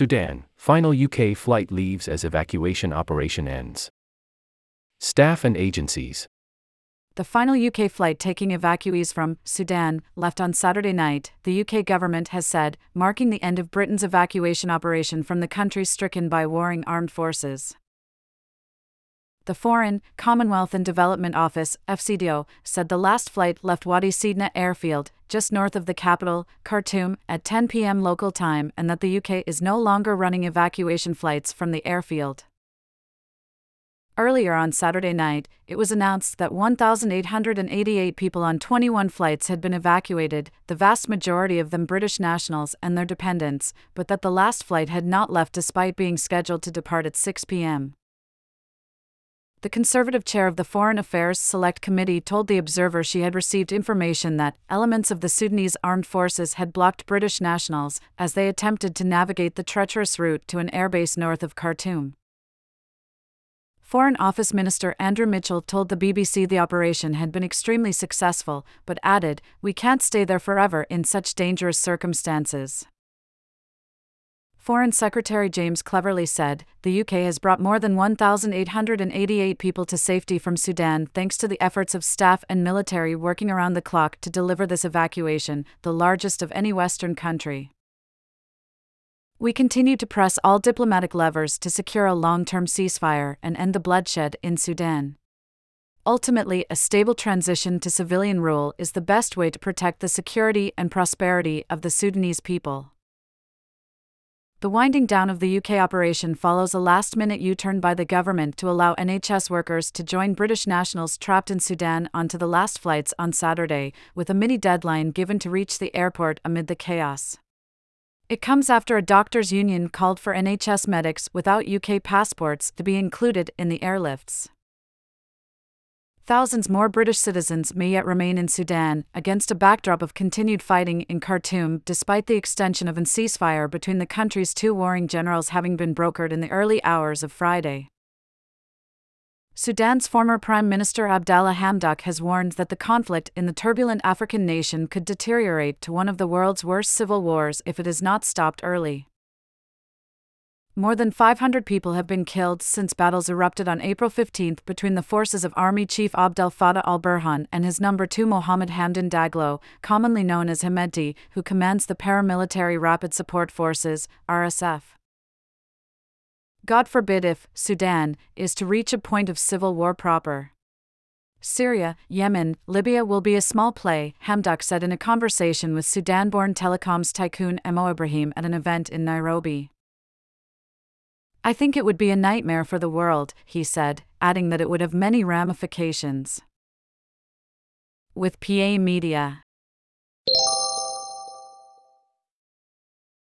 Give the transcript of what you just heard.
Sudan, final UK flight leaves as evacuation operation ends. Staff and agencies. The final UK flight taking evacuees from Sudan left on Saturday night, the UK government has said, marking the end of Britain's evacuation operation from the country stricken by warring armed forces. The Foreign, Commonwealth and Development Office, FCDO, said the last flight left Wadi Sidna airfield, just north of the capital, Khartoum, at 10 p.m. local time and that the UK is no longer running evacuation flights from the airfield. Earlier on Saturday night, it was announced that 1,888 people on 21 flights had been evacuated, the vast majority of them British nationals and their dependents, but that the last flight had not left despite being scheduled to depart at 6 p.m. The conservative chair of the Foreign Affairs Select Committee told The Observer she had received information that elements of the Sudanese armed forces had blocked British nationals as they attempted to navigate the treacherous route to an airbase north of Khartoum. Foreign Office Minister Andrew Mitchell told the BBC the operation had been extremely successful, but added, We can't stay there forever in such dangerous circumstances. Foreign Secretary James Cleverly said the UK has brought more than 1,888 people to safety from Sudan thanks to the efforts of staff and military working around the clock to deliver this evacuation, the largest of any Western country. We continue to press all diplomatic levers to secure a long term ceasefire and end the bloodshed in Sudan. Ultimately, a stable transition to civilian rule is the best way to protect the security and prosperity of the Sudanese people. The winding down of the UK operation follows a last minute U turn by the government to allow NHS workers to join British nationals trapped in Sudan onto the last flights on Saturday, with a mini deadline given to reach the airport amid the chaos. It comes after a doctors' union called for NHS medics without UK passports to be included in the airlifts. Thousands more British citizens may yet remain in Sudan, against a backdrop of continued fighting in Khartoum, despite the extension of a ceasefire between the country's two warring generals having been brokered in the early hours of Friday. Sudan's former Prime Minister Abdallah Hamdok has warned that the conflict in the turbulent African nation could deteriorate to one of the world's worst civil wars if it is not stopped early. More than 500 people have been killed since battles erupted on April 15 between the forces of Army Chief Abdel Fattah al Burhan and his number 2 Mohammed Hamdan Daglo, commonly known as Hemedti, who commands the Paramilitary Rapid Support Forces, RSF. God forbid if Sudan is to reach a point of civil war proper. Syria, Yemen, Libya will be a small play, Hamdok said in a conversation with Sudan born telecoms tycoon Mo Ibrahim at an event in Nairobi. I think it would be a nightmare for the world, he said, adding that it would have many ramifications. With PA Media